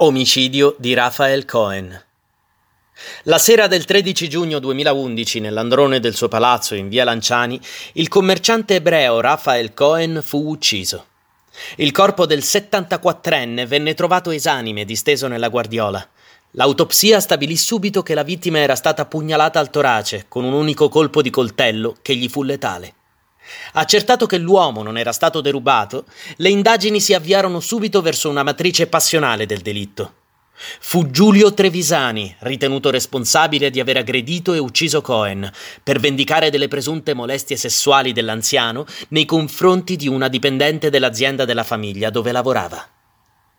Omicidio di Raphael Cohen. La sera del 13 giugno 2011, nell'androne del suo palazzo in via Lanciani, il commerciante ebreo Raphael Cohen fu ucciso. Il corpo del 74enne venne trovato esanime disteso nella guardiola. L'autopsia stabilì subito che la vittima era stata pugnalata al torace con un unico colpo di coltello che gli fu letale. Accertato che l'uomo non era stato derubato, le indagini si avviarono subito verso una matrice passionale del delitto. Fu Giulio Trevisani ritenuto responsabile di aver aggredito e ucciso Cohen per vendicare delle presunte molestie sessuali dell'anziano nei confronti di una dipendente dell'azienda della famiglia dove lavorava.